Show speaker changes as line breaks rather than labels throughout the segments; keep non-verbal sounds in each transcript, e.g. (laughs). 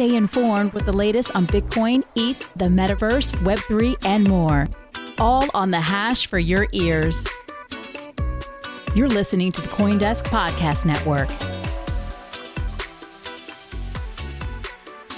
Stay informed with the latest on Bitcoin, ETH, the metaverse, Web3, and more. All on the Hash for your ears. You're listening to the Coindesk Podcast Network.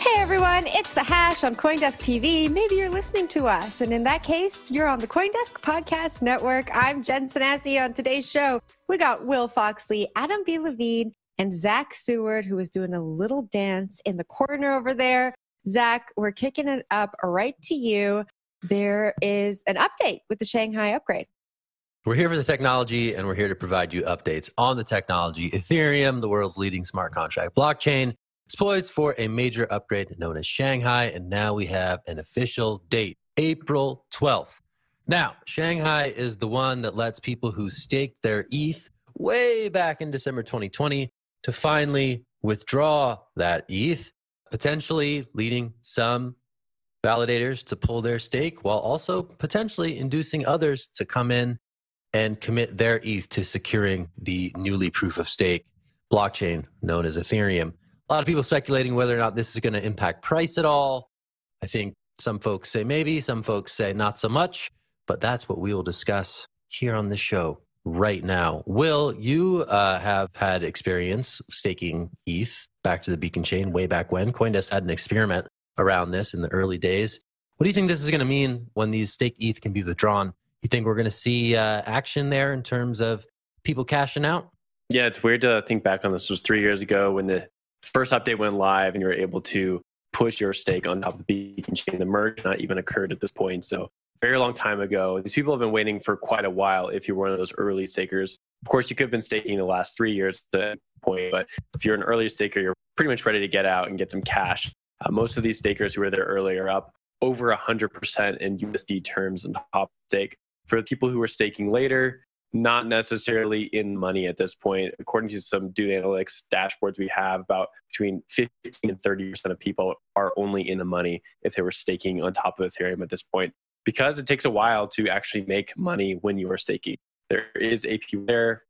Hey everyone, it's the Hash on Coindesk TV. Maybe you're listening to us, and in that case, you're on the Coindesk Podcast Network. I'm Jen Sanasie. On today's show, we got Will Foxley, Adam B. Levine, and Zach Seward, who is doing a little dance in the corner over there. Zach, we're kicking it up right to you. There is an update with the Shanghai upgrade.
We're here for the technology and we're here to provide you updates on the technology. Ethereum, the world's leading smart contract blockchain, is poised for a major upgrade known as Shanghai. And now we have an official date, April 12th. Now, Shanghai is the one that lets people who staked their ETH way back in December 2020 to finally withdraw that ETH, potentially leading some validators to pull their stake while also potentially inducing others to come in and commit their ETH to securing the newly proof of stake blockchain known as Ethereum. A lot of people speculating whether or not this is going to impact price at all. I think some folks say maybe, some folks say not so much, but that's what we will discuss here on the show right now. Will, you uh, have had experience staking ETH back to the beacon chain way back when. Coindesk had an experiment around this in the early days. What do you think this is going to mean when these staked ETH can be withdrawn? You think we're going to see uh, action there in terms of people cashing out?
Yeah, it's weird to think back on this. This was three years ago when the first update went live and you were able to push your stake on top of the beacon chain. The merge not even occurred at this point. So very long time ago. These people have been waiting for quite a while if you're one of those early stakers. Of course, you could have been staking the last three years at that point, but if you're an early staker, you're pretty much ready to get out and get some cash. Uh, most of these stakers who were there earlier up over 100% in USD terms and top stake. For the people who are staking later, not necessarily in money at this point. According to some Dune Analytics dashboards we have, about between 15 and 30% of people are only in the money if they were staking on top of Ethereum at this point because it takes a while to actually make money when you are staking. There is AP there,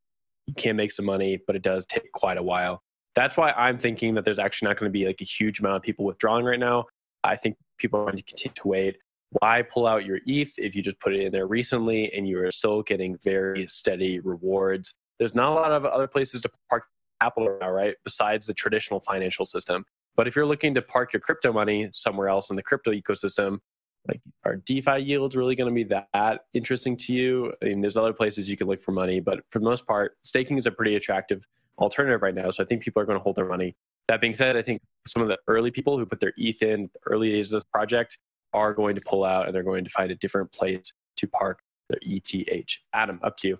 you can make some money, but it does take quite a while. That's why I'm thinking that there's actually not going to be like a huge amount of people withdrawing right now. I think people are going to continue to wait. Why pull out your ETH if you just put it in there recently and you are still getting very steady rewards? There's not a lot of other places to park capital now, right? Besides the traditional financial system. But if you're looking to park your crypto money somewhere else in the crypto ecosystem, like are defi yields really going to be that interesting to you? I mean there's other places you can look for money but for the most part staking is a pretty attractive alternative right now so i think people are going to hold their money. That being said i think some of the early people who put their eth in the early days of this project are going to pull out and they're going to find a different place to park their eth adam up to you.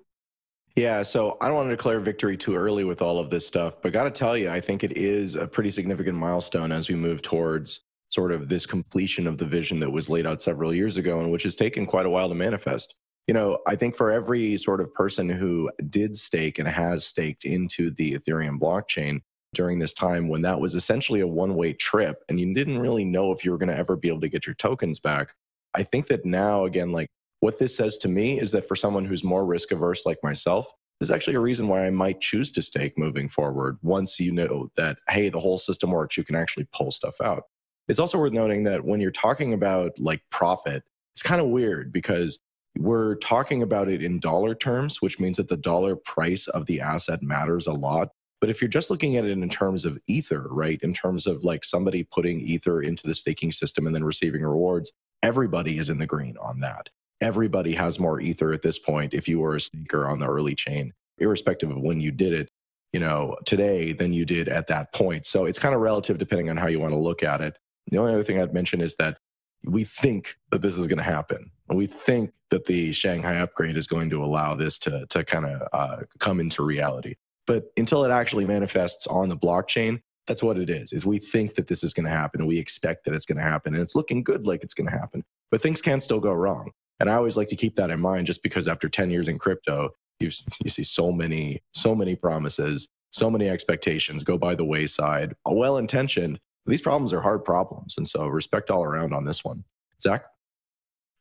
Yeah, so I don't want to declare victory too early with all of this stuff, but got to tell you, I think it is a pretty significant milestone as we move towards sort of this completion of the vision that was laid out several years ago and which has taken quite a while to manifest. You know, I think for every sort of person who did stake and has staked into the Ethereum blockchain during this time when that was essentially a one way trip and you didn't really know if you were going to ever be able to get your tokens back, I think that now, again, like what this says to me is that for someone who's more risk averse like myself, there's actually a reason why I might choose to stake moving forward once you know that, hey, the whole system works, you can actually pull stuff out. It's also worth noting that when you're talking about like profit, it's kind of weird because we're talking about it in dollar terms, which means that the dollar price of the asset matters a lot. But if you're just looking at it in terms of ether, right, in terms of like somebody putting ether into the staking system and then receiving rewards, everybody is in the green on that. Everybody has more ether at this point if you were a staker on the early chain, irrespective of when you did it, you know, today than you did at that point. So it's kind of relative depending on how you want to look at it. The only other thing I'd mention is that we think that this is going to happen. We think that the Shanghai upgrade is going to allow this to, to kind of uh, come into reality. But until it actually manifests on the blockchain, that's what it is, is we think that this is going to happen we expect that it's going to happen. And it's looking good like it's going to happen. But things can still go wrong. And I always like to keep that in mind just because after 10 years in crypto, you you see so many, so many promises, so many expectations go by the wayside, well intentioned, these problems are hard problems. And so respect all around on this one. Zach?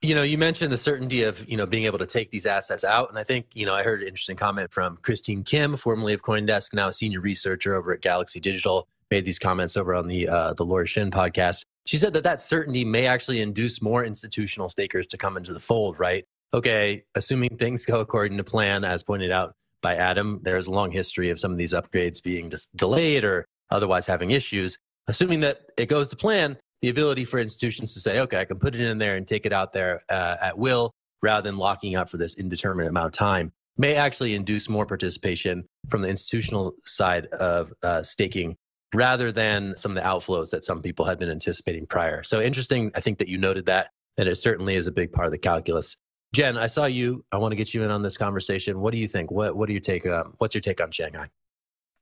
You know, you mentioned the certainty of, you know, being able to take these assets out. And I think, you know, I heard an interesting comment from Christine Kim, formerly of Coindesk, now a senior researcher over at Galaxy Digital, made these comments over on the uh, the Laura Shin podcast. She said that that certainty may actually induce more institutional stakers to come into the fold, right? Okay, assuming things go according to plan, as pointed out by Adam, there's a long history of some of these upgrades being just delayed or otherwise having issues assuming that it goes to plan, the ability for institutions to say, okay, I can put it in there and take it out there uh, at will rather than locking up for this indeterminate amount of time may actually induce more participation from the institutional side of uh, staking rather than some of the outflows that some people had been anticipating prior. So interesting, I think that you noted that, and it certainly is a big part of the calculus. Jen, I saw you. I want to get you in on this conversation. What do you think? What What do you take? Uh, what's your take on Shanghai?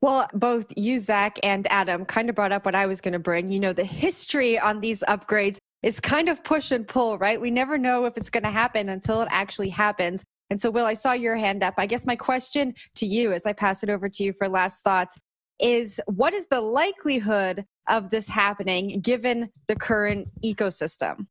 Well, both you, Zach, and Adam kind of brought up what I was going to bring. You know, the history on these upgrades is kind of push and pull, right? We never know if it's going to happen until it actually happens. And so, Will, I saw your hand up. I guess my question to you, as I pass it over to you for last thoughts, is what is the likelihood of this happening given the current ecosystem?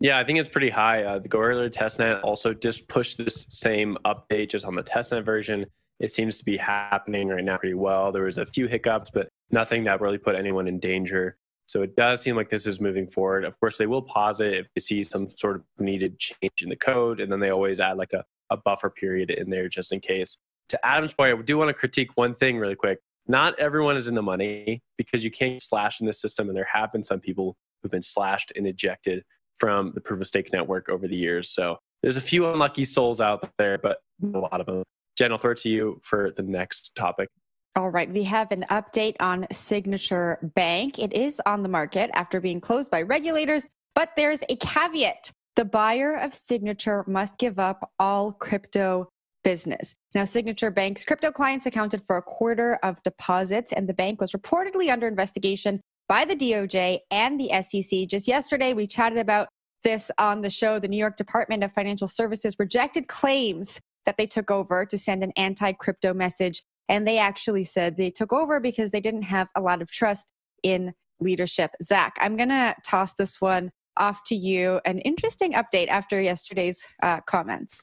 Yeah, I think it's pretty high. Uh, the Goerli testnet also just pushed this same update just on the testnet version it seems to be happening right now pretty well. There was a few hiccups, but nothing that really put anyone in danger. So it does seem like this is moving forward. Of course, they will pause it if they see some sort of needed change in the code, and then they always add like a, a buffer period in there just in case. To Adam's point, I do want to critique one thing really quick. Not everyone is in the money because you can't slash in the system, and there have been some people who've been slashed and ejected from the proof of stake network over the years. So there's a few unlucky souls out there, but a lot of them Jen, I'll throw it to you for the next topic.
All right, we have an update on Signature Bank. It is on the market after being closed by regulators, but there's a caveat. The buyer of Signature must give up all crypto business. Now, Signature Bank's crypto clients accounted for a quarter of deposits, and the bank was reportedly under investigation by the DOJ and the SEC. Just yesterday, we chatted about this on the show. The New York Department of Financial Services rejected claims that they took over to send an anti crypto message. And they actually said they took over because they didn't have a lot of trust in leadership. Zach, I'm going to toss this one off to you. An interesting update after yesterday's uh, comments.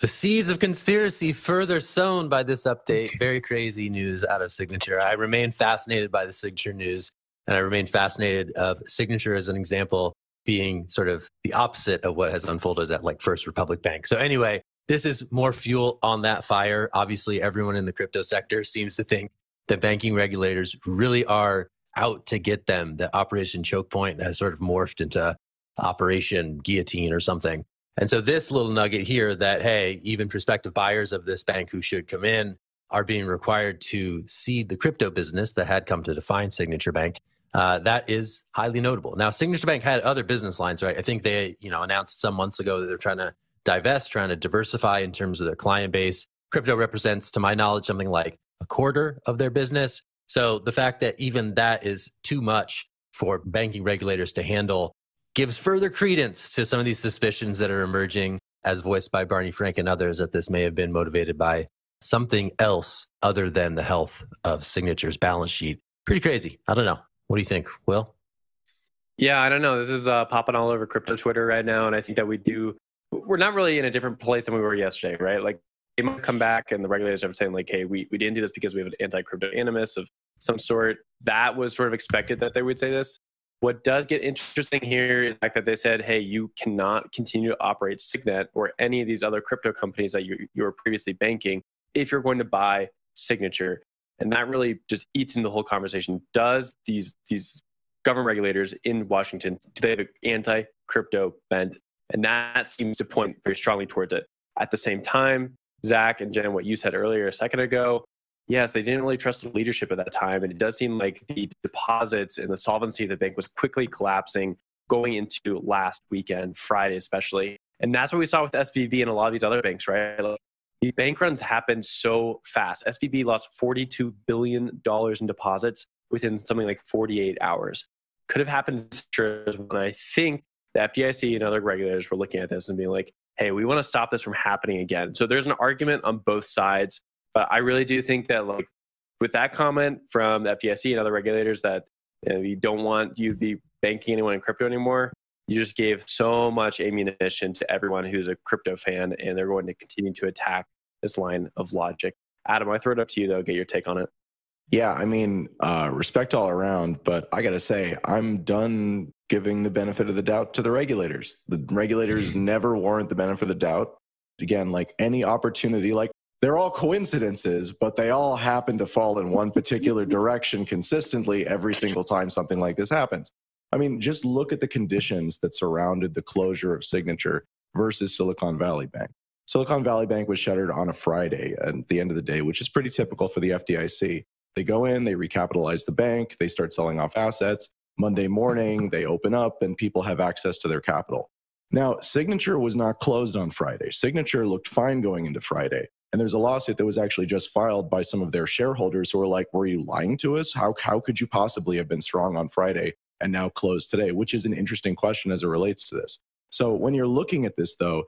The seeds of conspiracy further sown by this update. Very crazy news out of Signature. I remain fascinated by the Signature news, and I remain fascinated of Signature as an example being sort of the opposite of what has unfolded at like First Republic Bank. So anyway, this is more fuel on that fire. Obviously, everyone in the crypto sector seems to think that banking regulators really are out to get them. That Operation Choke Point has sort of morphed into Operation Guillotine or something. And so, this little nugget here that, hey, even prospective buyers of this bank who should come in are being required to cede the crypto business that had come to define Signature Bank. Uh, that is highly notable. Now, Signature Bank had other business lines, right? I think they, you know, announced some months ago that they're trying to divest, trying to diversify in terms of their client base. Crypto represents, to my knowledge, something like a quarter of their business. So the fact that even that is too much for banking regulators to handle gives further credence to some of these suspicions that are emerging, as voiced by Barney Frank and others, that this may have been motivated by something else other than the health of Signature's balance sheet. Pretty crazy. I don't know. What do you think, Will?
Yeah, I don't know. This is uh, popping all over crypto Twitter right now, and I think that we do. We're not really in a different place than we were yesterday, right? Like they might come back, and the regulators are saying like, "Hey, we we didn't do this because we have an anti-crypto animus of some sort." That was sort of expected that they would say this. What does get interesting here is the fact that they said, "Hey, you cannot continue to operate Signet or any of these other crypto companies that you you were previously banking if you're going to buy Signature." And that really just eats into the whole conversation. Does these these government regulators in Washington, do they have an anti crypto bent? And that seems to point very strongly towards it. At the same time, Zach and Jen, what you said earlier a second ago, yes, they didn't really trust the leadership at that time. And it does seem like the deposits and the solvency of the bank was quickly collapsing going into last weekend, Friday especially. And that's what we saw with SVB and a lot of these other banks, right? Like, the bank runs happened so fast. SVB lost $42 billion in deposits within something like 48 hours could have happened when I think the FDIC and other regulators were looking at this and being like, hey, we want to stop this from happening again. So there's an argument on both sides. But I really do think that, like, with that comment from the FDIC and other regulators that you, know, you don't want you to be banking anyone in crypto anymore, you just gave so much ammunition to everyone who's a crypto fan, and they're going to continue to attack this line of logic. Adam, I throw it up to you, though, get your take on it.
Yeah, I mean, uh, respect all around, but I got to say, I'm done giving the benefit of the doubt to the regulators. The regulators mm-hmm. never warrant the benefit of the doubt. Again, like any opportunity, like they're all coincidences, but they all happen to fall in one particular (laughs) direction consistently every single time something like this happens. I mean, just look at the conditions that surrounded the closure of Signature versus Silicon Valley Bank. Silicon Valley Bank was shuttered on a Friday at the end of the day, which is pretty typical for the FDIC. They go in, they recapitalize the bank, they start selling off assets. Monday morning, they open up and people have access to their capital. Now, Signature was not closed on Friday. Signature looked fine going into Friday. And there's a lawsuit that was actually just filed by some of their shareholders who are like, Were you lying to us? How, how could you possibly have been strong on Friday and now closed today? Which is an interesting question as it relates to this. So, when you're looking at this, though,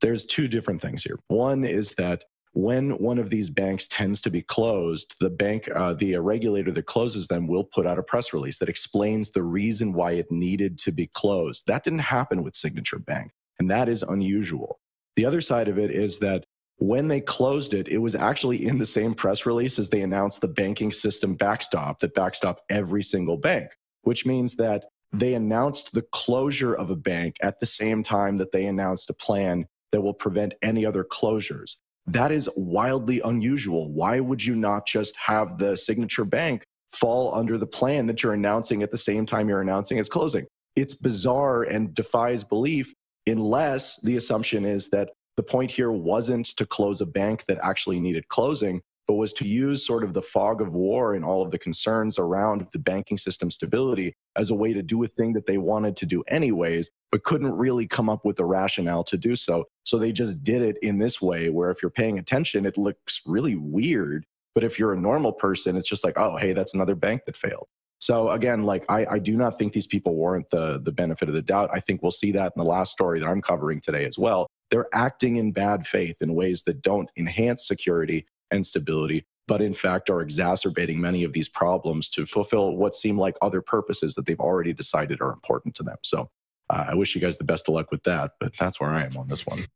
there's two different things here. One is that when one of these banks tends to be closed, the bank, uh, the regulator that closes them will put out a press release that explains the reason why it needed to be closed. That didn't happen with Signature Bank, and that is unusual. The other side of it is that when they closed it, it was actually in the same press release as they announced the banking system backstop that backstop every single bank, which means that they announced the closure of a bank at the same time that they announced a plan that will prevent any other closures. That is wildly unusual. Why would you not just have the signature bank fall under the plan that you're announcing at the same time you're announcing it's closing? It's bizarre and defies belief unless the assumption is that the point here wasn't to close a bank that actually needed closing, but was to use sort of the fog of war and all of the concerns around the banking system stability as a way to do a thing that they wanted to do anyways, but couldn't really come up with the rationale to do so. So they just did it in this way, where if you're paying attention, it looks really weird. But if you're a normal person, it's just like, oh, hey, that's another bank that failed. So again, like I, I do not think these people warrant the the benefit of the doubt. I think we'll see that in the last story that I'm covering today as well. They're acting in bad faith in ways that don't enhance security and stability, but in fact are exacerbating many of these problems to fulfill what seem like other purposes that they've already decided are important to them. So uh, I wish you guys the best of luck with that, but that's where I am on this one.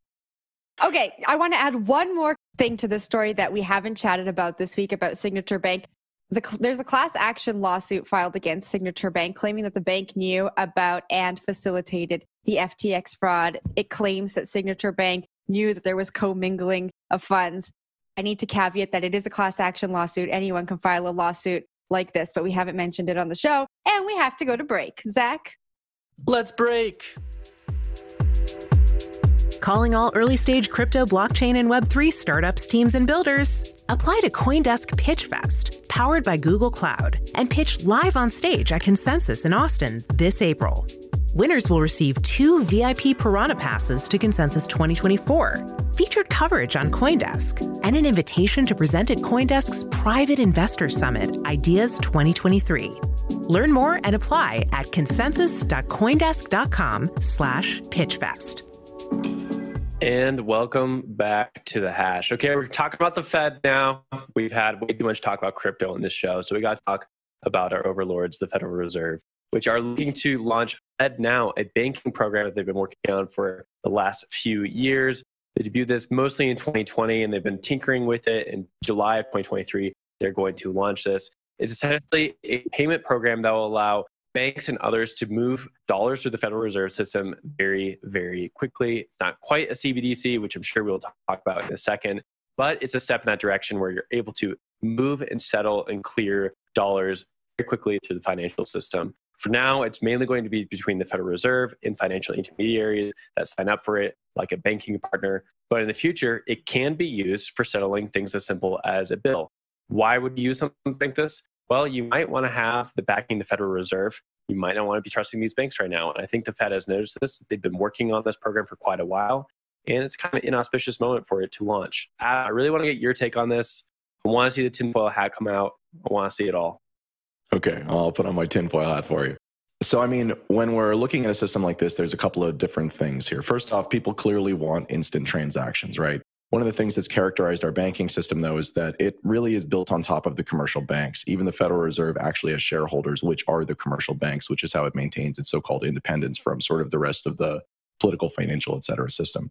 Okay, I want to add one more thing to this story that we haven't chatted about this week about Signature Bank. The, there's a class action lawsuit filed against Signature Bank claiming that the bank knew about and facilitated the FTX fraud. It claims that Signature Bank knew that there was commingling of funds I need to caveat that it is a class action lawsuit. Anyone can file a lawsuit like this, but we haven't mentioned it on the show. And we have to go to break. Zach?
Let's break.
Calling all early stage crypto, blockchain, and Web3 startups, teams, and builders. Apply to Coindesk Pitch Fest, powered by Google Cloud, and pitch live on stage at Consensus in Austin this April. Winners will receive two VIP Piranha passes to Consensus 2024, featured coverage on Coindesk, and an invitation to present at Coindesk's Private Investor Summit Ideas 2023. Learn more and apply at consensus.coindesk.com slash pitchfest.
And welcome back to the hash. Okay, we're talking about the Fed now. We've had way too much talk about crypto in this show, so we got to talk about our overlords, the Federal Reserve. which are looking to launch FedNow, a banking program that they've been working on for the last few years. They debuted this mostly in 2020 and they've been tinkering with it. In July of 2023, they're going to launch this. It's essentially a payment program that will allow banks and others to move dollars through the Federal Reserve System very, very quickly. It's not quite a CBDC, which I'm sure we'll talk about in a second, but it's a step in that direction where you're able to move and settle and clear dollars very quickly through the financial system. For now, it's mainly going to be between the Federal Reserve and financial intermediaries that sign up for it, like a banking partner. But in the future, it can be used for settling things as simple as a bill. Why would you use something like this? Well, you might want to have the backing of the Federal Reserve. You might not want to be trusting these banks right now. And I think the Fed has noticed this. They've been working on this program for quite a while. And it's kind of an inauspicious moment for it to launch. I really want to get your take on this. I want to see the tinfoil hat come out. I want to see it all.
Okay, I'll put on my tinfoil hat for you. So, I mean, when we're looking at a system like this, there's a couple of different things here. First off, people clearly want instant transactions, right? One of the things that's characterized our banking system, though, is that it really is built on top of the commercial banks. Even the Federal Reserve actually has shareholders, which are the commercial banks, which is how it maintains its so called independence from sort of the rest of the political, financial, et cetera system.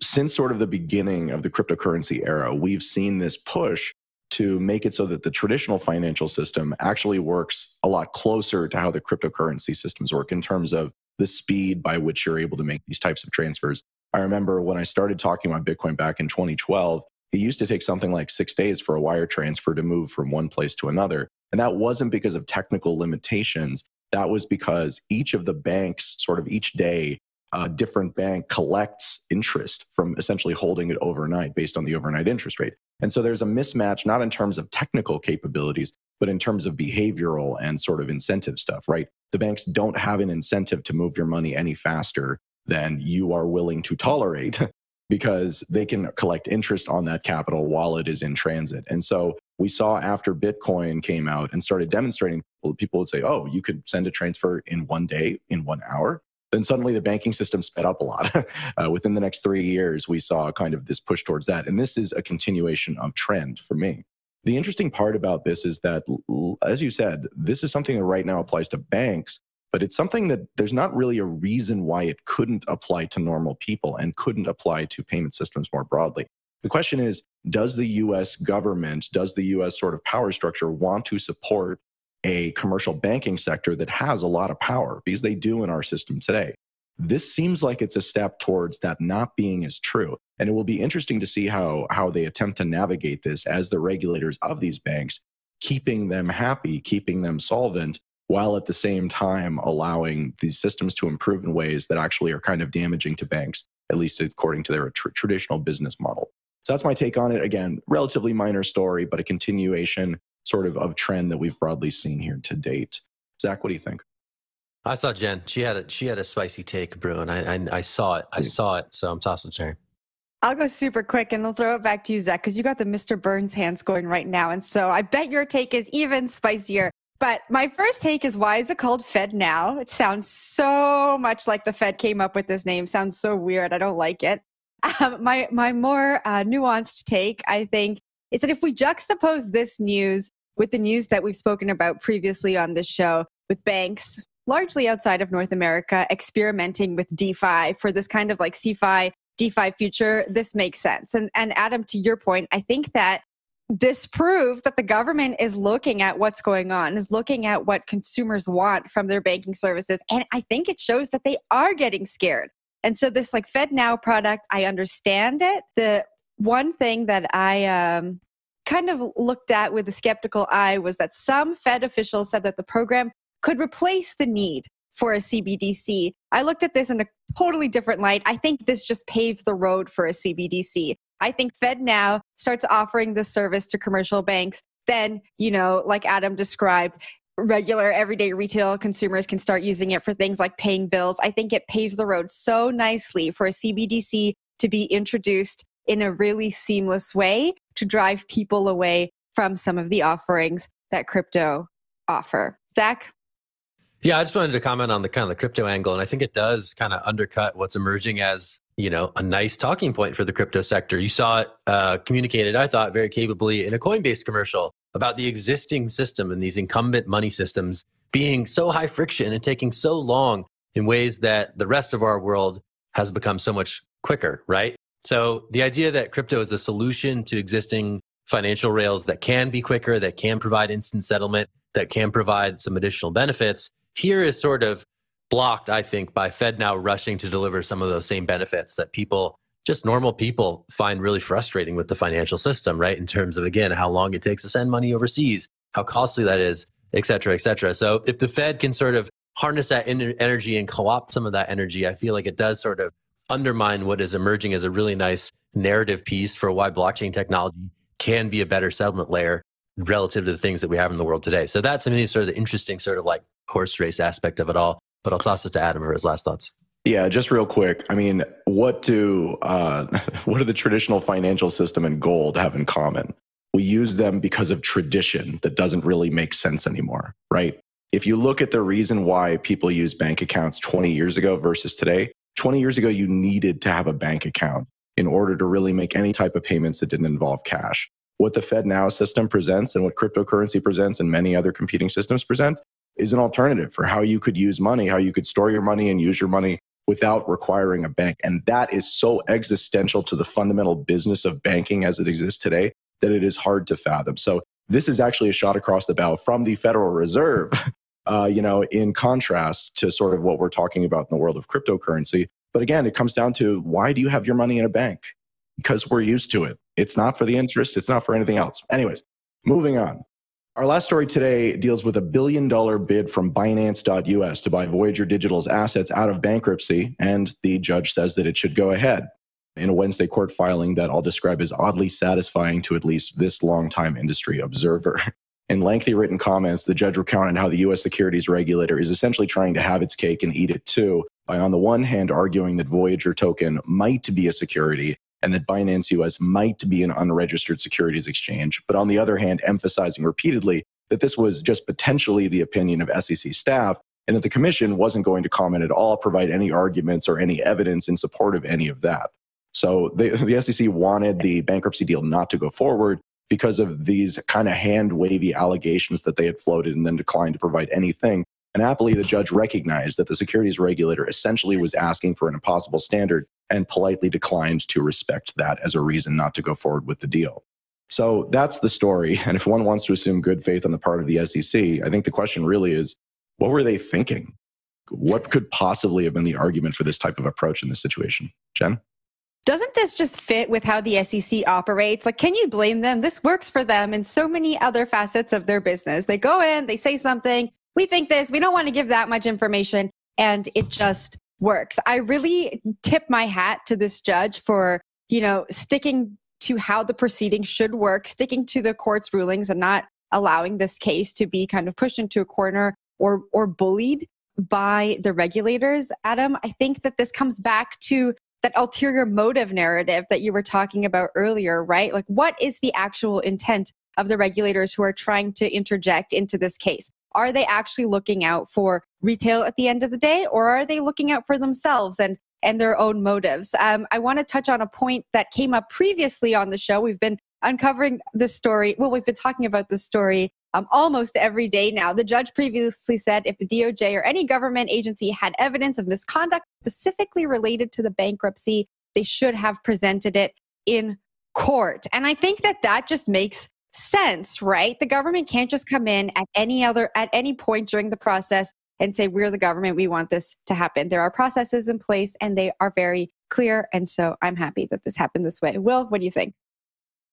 Since sort of the beginning of the cryptocurrency era, we've seen this push to make it so that the traditional financial system actually works a lot closer to how the cryptocurrency systems work in terms of the speed by which you're able to make these types of transfers. I remember when I started talking about Bitcoin back in 2012, it used to take something like six days for a wire transfer to move from one place to another. And that wasn't because of technical limitations. That was because each of the banks, sort of each day, a different bank collects interest from essentially holding it overnight based on the overnight interest rate. And so there's a mismatch, not in terms of technical capabilities, but in terms of behavioral and sort of incentive stuff, right? The banks don't have an incentive to move your money any faster than you are willing to tolerate (laughs) because they can collect interest on that capital while it is in transit. And so we saw after Bitcoin came out and started demonstrating, people would say, oh, you could send a transfer in one day, in one hour. Then suddenly the banking system sped up a lot. (laughs) uh, within the next three years, we saw kind of this push towards that. And this is a continuation of trend for me. The interesting part about this is that, as you said, this is something that right now applies to banks, but it's something that there's not really a reason why it couldn't apply to normal people and couldn't apply to payment systems more broadly. The question is Does the US government, does the US sort of power structure want to support a commercial banking sector that has a lot of power? Because they do in our system today. This seems like it's a step towards that not being as true. And it will be interesting to see how, how they attempt to navigate this as the regulators of these banks, keeping them happy, keeping them solvent, while at the same time allowing these systems to improve in ways that actually are kind of damaging to banks, at least according to their tr- traditional business model. So that's my take on it. Again, relatively minor story, but a continuation sort of of trend that we've broadly seen here to date. Zach, what do you think?
I saw Jen. She had a she had a spicy take, brew, and I, I, I saw it. I saw it. So I'm tossing to her.
I'll go super quick and I'll throw it back to you, Zach, because you got the Mr. Burns hands going right now. And so I bet your take is even spicier. But my first take is why is it called Fed Now? It sounds so much like the Fed came up with this name. Sounds so weird. I don't like it. Um, my my more uh, nuanced take, I think, is that if we juxtapose this news with the news that we've spoken about previously on this show, with banks largely outside of North America experimenting with DeFi for this kind of like CeFi, DeFi future, this makes sense. And and Adam, to your point, I think that this proves that the government is looking at what's going on, is looking at what consumers want from their banking services. And I think it shows that they are getting scared. And so this like Fed Now product, I understand it. The one thing that I um, kind of looked at with a skeptical eye was that some Fed officials said that the program could replace the need for a CBDC. I looked at this in a totally different light. I think this just paves the road for a CBDC. I think Fed now starts offering this service to commercial banks. Then, you know, like Adam described, regular everyday retail consumers can start using it for things like paying bills. I think it paves the road so nicely for a CBDC to be introduced in a really seamless way to drive people away from some of the offerings that crypto offer. Zach?
Yeah, I just wanted to comment on the kind of the crypto angle, and I think it does kind of undercut what's emerging as you know a nice talking point for the crypto sector. You saw it uh, communicated, I thought, very capably in a Coinbase commercial about the existing system and these incumbent money systems being so high friction and taking so long in ways that the rest of our world has become so much quicker, right? So the idea that crypto is a solution to existing financial rails that can be quicker, that can provide instant settlement, that can provide some additional benefits, here is sort of blocked, I think, by Fed now rushing to deliver some of those same benefits that people, just normal people, find really frustrating with the financial system, right? In terms of, again, how long it takes to send money overseas, how costly that is, et cetera, et cetera. So if the Fed can sort of harness that energy and co opt some of that energy, I feel like it does sort of undermine what is emerging as a really nice narrative piece for why blockchain technology can be a better settlement layer relative to the things that we have in the world today. So that's sort of the interesting sort of like horse race aspect of it all. But I'll toss it to Adam for his last thoughts.
Yeah, just real quick. I mean, what do uh, (laughs) what do the traditional financial system and gold have in common? We use them because of tradition that doesn't really make sense anymore, right? If you look at the reason why people use bank accounts 20 years ago versus today, 20 years ago you needed to have a bank account in order to really make any type of payments that didn't involve cash. What the FedNow system presents and what cryptocurrency presents and many other competing systems present is an alternative for how you could use money, how you could store your money and use your money without requiring a bank. And that is so existential to the fundamental business of banking as it exists today that it is hard to fathom. So this is actually a shot across the bow from the Federal Reserve, uh, you know, in contrast to sort of what we're talking about in the world of cryptocurrency. But again, it comes down to why do you have your money in a bank? Because we're used to it. It's not for the interest, it's not for anything else. Anyways, moving on. Our last story today deals with a billion dollar bid from Binance.us to buy Voyager Digital's assets out of bankruptcy, and the judge says that it should go ahead in a Wednesday court filing that I'll describe as oddly satisfying to at least this longtime industry observer. (laughs) In lengthy written comments, the judge recounted how the U.S. securities regulator is essentially trying to have its cake and eat it too, by on the one hand arguing that Voyager token might be a security and that Binance US might be an unregistered securities exchange, but on the other hand, emphasizing repeatedly that this was just potentially the opinion of SEC staff and that the commission wasn't going to comment at all, provide any arguments or any evidence in support of any of that. So they, the SEC wanted the bankruptcy deal not to go forward because of these kind of hand wavy allegations that they had floated and then declined to provide anything. And happily, the judge recognized that the securities regulator essentially was asking for an impossible standard and politely declined to respect that as a reason not to go forward with the deal. So that's the story. And if one wants to assume good faith on the part of the SEC, I think the question really is what were they thinking? What could possibly have been the argument for this type of approach in this situation? Jen?
Doesn't this just fit with how the SEC operates? Like, can you blame them? This works for them in so many other facets of their business. They go in, they say something, we think this, we don't want to give that much information, and it just works. I really tip my hat to this judge for, you know, sticking to how the proceedings should work, sticking to the court's rulings and not allowing this case to be kind of pushed into a corner or or bullied by the regulators. Adam, I think that this comes back to that ulterior motive narrative that you were talking about earlier, right? Like what is the actual intent of the regulators who are trying to interject into this case? Are they actually looking out for retail at the end of the day, or are they looking out for themselves and and their own motives? Um, I want to touch on a point that came up previously on the show. We've been uncovering this story. Well, we've been talking about this story um, almost every day now. The judge previously said if the DOJ or any government agency had evidence of misconduct specifically related to the bankruptcy, they should have presented it in court. And I think that that just makes sense, right? The government can't just come in at any other at any point during the process and say we're the government, we want this to happen. There are processes in place and they are very clear and so I'm happy that this happened this way. Will, what do you think?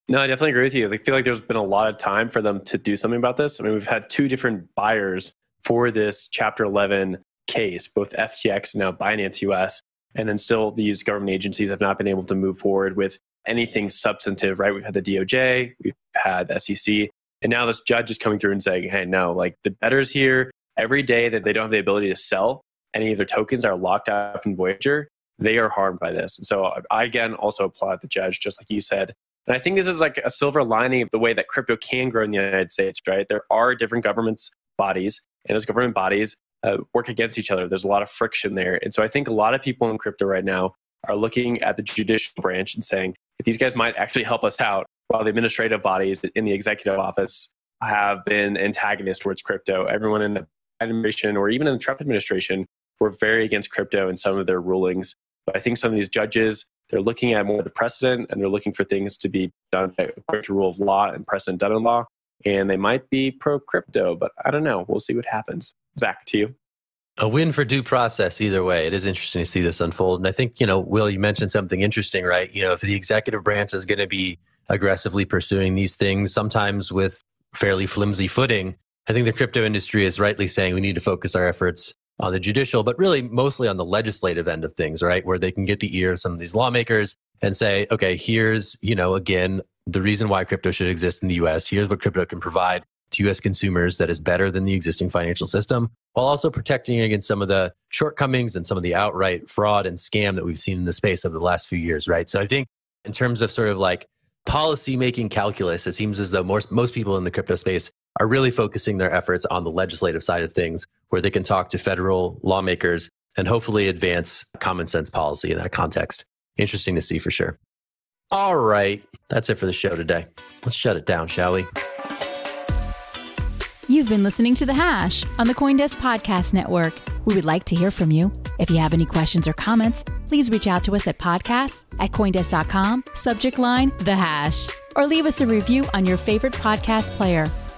No, I definitely agree with you. I feel like there's been a lot of time for them to do something about this. I mean, we've had two different buyers for this Chapter 11 case, both FTX and now Binance US. And then still, these government agencies have not been able to move forward with anything substantive, right? We've had the DOJ, we've had SEC, and now this judge is coming through and saying, hey, no, like the debtors here, every day that they don't have the ability to sell any of their tokens are locked up in Voyager, they are harmed by this. And so I, again, also applaud the judge, just like you said. And I think this is like a silver lining of the way that crypto can grow in the United States, right? There are different governments, bodies, and those government bodies uh, work against each other. There's a lot of friction there. And so I think a lot of people in crypto right now are looking at the judicial branch and saying, these guys might actually help us out, while the administrative bodies in the executive office have been antagonists towards crypto. Everyone in the administration or even in the Trump administration were very against crypto in some of their rulings. But I think some of these judges, they're looking at more the precedent and they're looking for things to be done according to rule of law and precedent done in law. And they might be pro crypto, but I don't know. We'll see what happens. Zach, to you.
A win for due process either way. It is interesting to see this unfold. And I think, you know, Will, you mentioned something interesting, right? You know, if the executive branch is going to be aggressively pursuing these things, sometimes with fairly flimsy footing, I think the crypto industry is rightly saying we need to focus our efforts on the judicial, but really mostly on the legislative end of things, right? Where they can get the ear of some of these lawmakers and say, okay, here's, you know, again, the reason why crypto should exist in the US. Here's what crypto can provide to US consumers that is better than the existing financial system, while also protecting against some of the shortcomings and some of the outright fraud and scam that we've seen in the space over the last few years, right? So I think in terms of sort of like policy making calculus, it seems as though most, most people in the crypto space are really focusing their efforts on the legislative side of things, where they can talk to federal lawmakers and hopefully advance common sense policy in that context. Interesting to see for sure. All right, that's it for the show today. Let's shut it down, shall we?
You've been listening to The Hash on the Coindesk Podcast Network. We would like to hear from you. If you have any questions or comments, please reach out to us at podcasts at Coindesk.com, subject line The Hash, or leave us a review on your favorite podcast player.